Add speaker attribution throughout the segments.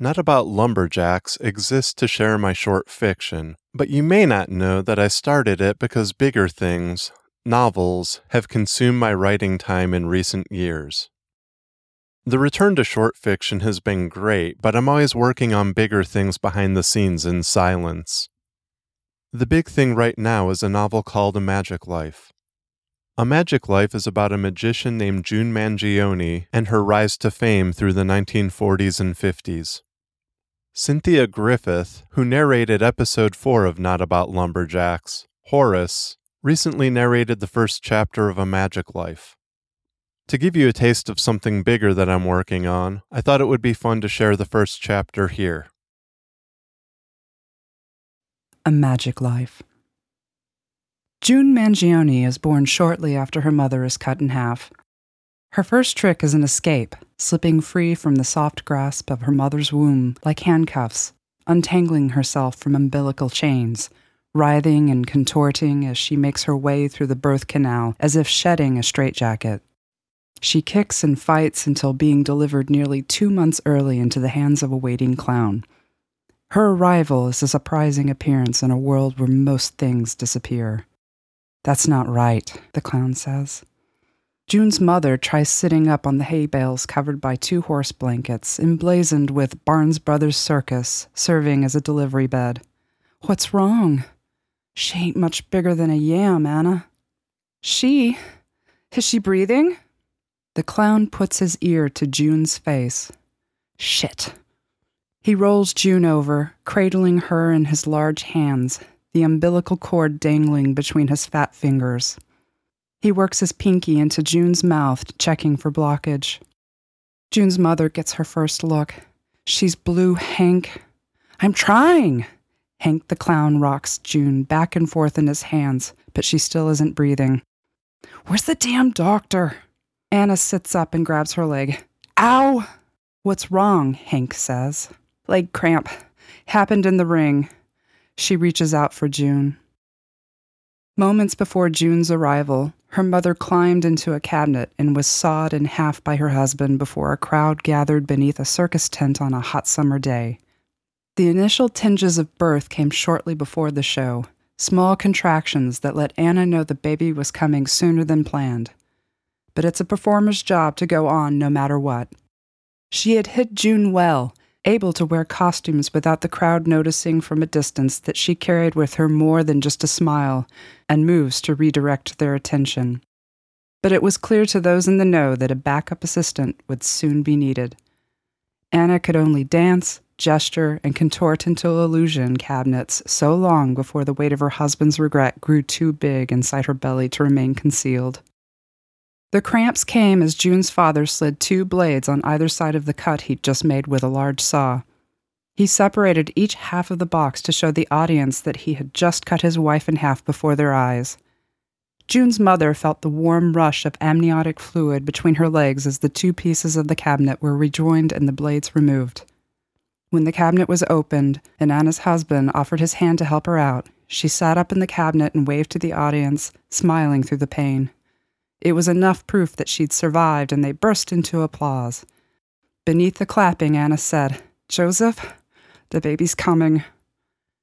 Speaker 1: Not About Lumberjacks exists to share my short fiction, but you may not know that I started it because bigger things, novels, have consumed my writing time in recent years. The return to short fiction has been great, but I'm always working on bigger things behind the scenes in silence. The big thing right now is a novel called A Magic Life. A Magic Life is about a magician named June Mangione and her rise to fame through the 1940s and 50s. Cynthia Griffith, who narrated episode 4 of Not About Lumberjacks, Horus, recently narrated the first chapter of A Magic Life. To give you a taste of something bigger that I'm working on, I thought it would be fun to share the first chapter here.
Speaker 2: A Magic Life. June Mangione is born shortly after her mother is cut in half. Her first trick is an escape, slipping free from the soft grasp of her mother's womb like handcuffs, untangling herself from umbilical chains, writhing and contorting as she makes her way through the birth canal as if shedding a straitjacket. She kicks and fights until being delivered nearly two months early into the hands of a waiting clown. Her arrival is a surprising appearance in a world where most things disappear. That's not right, the clown says. June's mother tries sitting up on the hay bales covered by two horse blankets, emblazoned with Barnes Brothers Circus, serving as a delivery bed. What's wrong? She ain't much bigger than a yam, Anna. She? Is she breathing? The clown puts his ear to June's face. Shit. He rolls June over, cradling her in his large hands, the umbilical cord dangling between his fat fingers. He works his pinky into June's mouth, checking for blockage. June's mother gets her first look. She's blue, Hank. I'm trying. Hank the clown rocks June back and forth in his hands, but she still isn't breathing. Where's the damn doctor? Anna sits up and grabs her leg. Ow! What's wrong? Hank says. Leg cramp. Happened in the ring. She reaches out for June. Moments before June's arrival, her mother climbed into a cabinet and was sawed in half by her husband before a crowd gathered beneath a circus tent on a hot summer day. The initial tinges of birth came shortly before the show, small contractions that let Anna know the baby was coming sooner than planned. But it's a performer's job to go on no matter what. She had hit June well able to wear costumes without the crowd noticing from a distance that she carried with her more than just a smile and moves to redirect their attention. But it was clear to those in the know that a backup assistant would soon be needed. Anna could only dance, gesture, and contort into illusion cabinets so long before the weight of her husband's regret grew too big inside her belly to remain concealed. The cramps came as June's father slid two blades on either side of the cut he'd just made with a large saw. He separated each half of the box to show the audience that he had just cut his wife in half before their eyes. June's mother felt the warm rush of amniotic fluid between her legs as the two pieces of the cabinet were rejoined and the blades removed. When the cabinet was opened and Anna's husband offered his hand to help her out, she sat up in the cabinet and waved to the audience, smiling through the pain. It was enough proof that she'd survived, and they burst into applause. Beneath the clapping, Anna said, Joseph, the baby's coming.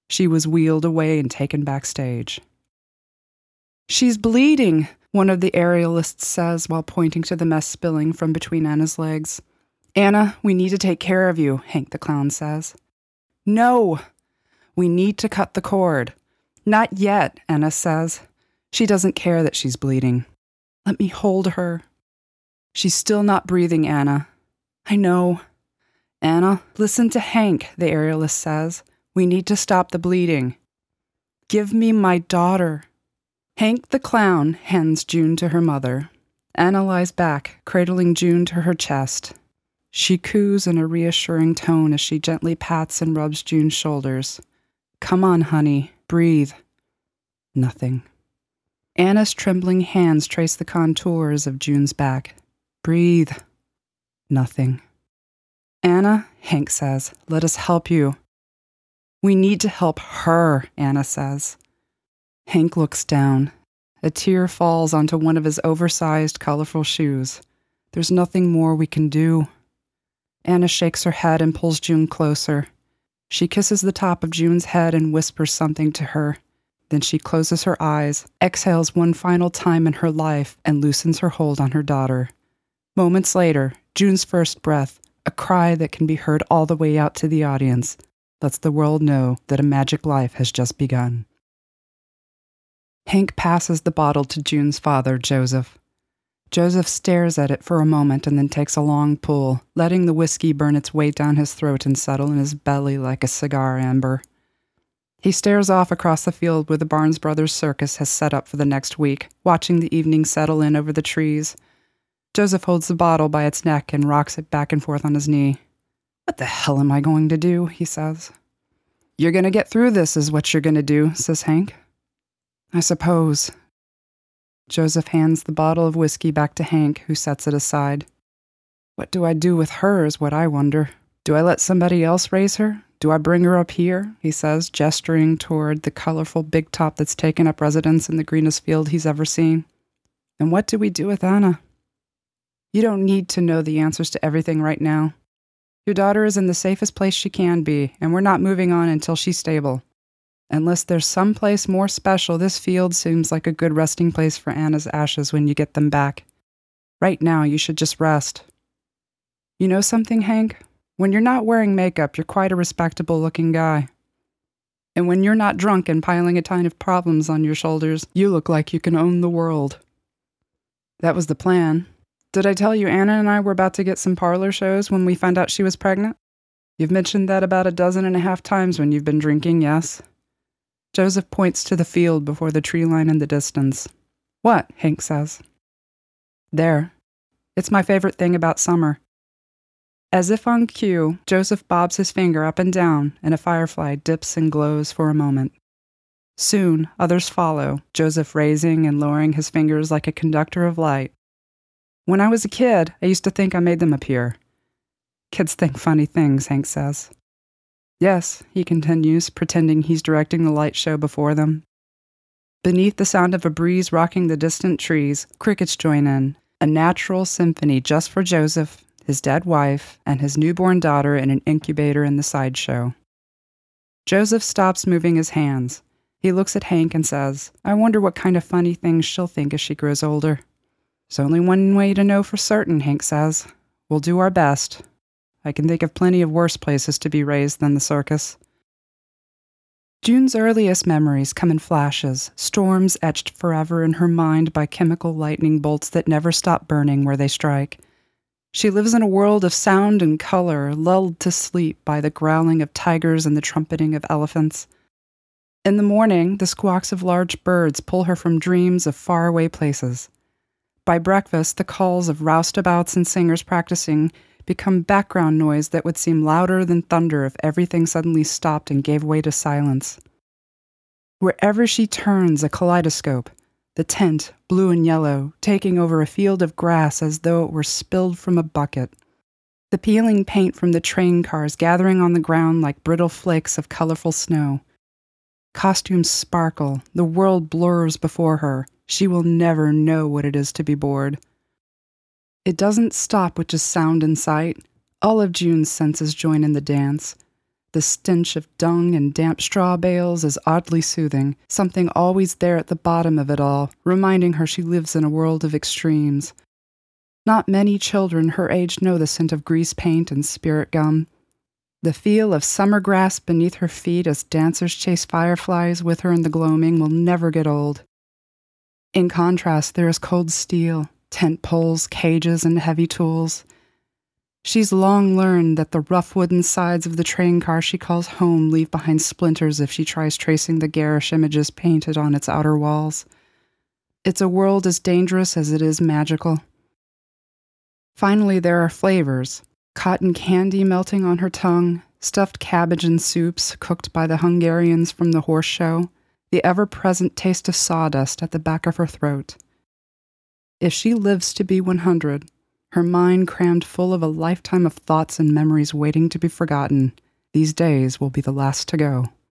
Speaker 2: She was wheeled away and taken backstage. She's bleeding, one of the aerialists says while pointing to the mess spilling from between Anna's legs. Anna, we need to take care of you, Hank the clown says. No, we need to cut the cord. Not yet, Anna says. She doesn't care that she's bleeding. Let me hold her. She's still not breathing, Anna. I know. Anna, listen to Hank, the aerialist says. We need to stop the bleeding. Give me my daughter. Hank the clown hands June to her mother. Anna lies back, cradling June to her chest. She coos in a reassuring tone as she gently pats and rubs June's shoulders. Come on, honey, breathe. Nothing. Anna's trembling hands trace the contours of June's back. Breathe. Nothing. Anna, Hank says, let us help you. We need to help her, Anna says. Hank looks down. A tear falls onto one of his oversized, colorful shoes. There's nothing more we can do. Anna shakes her head and pulls June closer. She kisses the top of June's head and whispers something to her. Then she closes her eyes, exhales one final time in her life, and loosens her hold on her daughter. Moments later, June's first breath, a cry that can be heard all the way out to the audience, lets the world know that a magic life has just begun. Hank passes the bottle to June's father, Joseph. Joseph stares at it for a moment and then takes a long pull, letting the whiskey burn its way down his throat and settle in his belly like a cigar amber. He stares off across the field where the Barnes Brothers Circus has set up for the next week, watching the evening settle in over the trees. Joseph holds the bottle by its neck and rocks it back and forth on his knee. What the hell am I going to do? he says. You're going to get through this, is what you're going to do, says Hank. I suppose, Joseph hands the bottle of whiskey back to Hank, who sets it aside. What do I do with her, is what I wonder. Do I let somebody else raise her? Do I bring her up here? He says, gesturing toward the colorful big top that's taken up residence in the greenest field he's ever seen. And what do we do with Anna? You don't need to know the answers to everything right now. Your daughter is in the safest place she can be, and we're not moving on until she's stable. Unless there's some place more special, this field seems like a good resting place for Anna's ashes when you get them back. Right now, you should just rest. You know something, Hank? When you're not wearing makeup, you're quite a respectable looking guy. And when you're not drunk and piling a ton of problems on your shoulders, you look like you can own the world. That was the plan. Did I tell you Anna and I were about to get some parlor shows when we found out she was pregnant? You've mentioned that about a dozen and a half times when you've been drinking, yes? Joseph points to the field before the tree line in the distance. What? Hank says. There. It's my favorite thing about summer. As if on cue, Joseph bobs his finger up and down, and a firefly dips and glows for a moment. Soon, others follow, Joseph raising and lowering his fingers like a conductor of light. When I was a kid, I used to think I made them appear. Kids think funny things, Hank says. Yes, he continues, pretending he's directing the light show before them. Beneath the sound of a breeze rocking the distant trees, crickets join in, a natural symphony just for Joseph, his dead wife, and his newborn daughter in an incubator in the sideshow. Joseph stops moving his hands. He looks at Hank and says, I wonder what kind of funny things she'll think as she grows older. There's only one way to know for certain, Hank says. We'll do our best, I can think of plenty of worse places to be raised than the circus. June's earliest memories come in flashes, storms etched forever in her mind by chemical lightning bolts that never stop burning where they strike. She lives in a world of sound and color, lulled to sleep by the growling of tigers and the trumpeting of elephants. In the morning, the squawks of large birds pull her from dreams of faraway places. By breakfast, the calls of roustabouts and singers practicing become background noise that would seem louder than thunder if everything suddenly stopped and gave way to silence. Wherever she turns, a kaleidoscope, the tent, blue and yellow, taking over a field of grass as though it were spilled from a bucket. The peeling paint from the train cars gathering on the ground like brittle flakes of colorful snow. Costumes sparkle, the world blurs before her. She will never know what it is to be bored. It doesn't stop with just sound and sight. All of June's senses join in the dance. The stench of dung and damp straw bales is oddly soothing, something always there at the bottom of it all, reminding her she lives in a world of extremes. Not many children her age know the scent of grease paint and spirit gum. The feel of summer grass beneath her feet as dancers chase fireflies with her in the gloaming will never get old. In contrast, there is cold steel, tent poles, cages, and heavy tools. She's long learned that the rough wooden sides of the train car she calls home leave behind splinters if she tries tracing the garish images painted on its outer walls. It's a world as dangerous as it is magical. Finally, there are flavors cotton candy melting on her tongue, stuffed cabbage in soups cooked by the Hungarians from the horse show, the ever present taste of sawdust at the back of her throat. If she lives to be 100, her mind crammed full of a lifetime of thoughts and memories waiting to be forgotten, these days will be the last to go.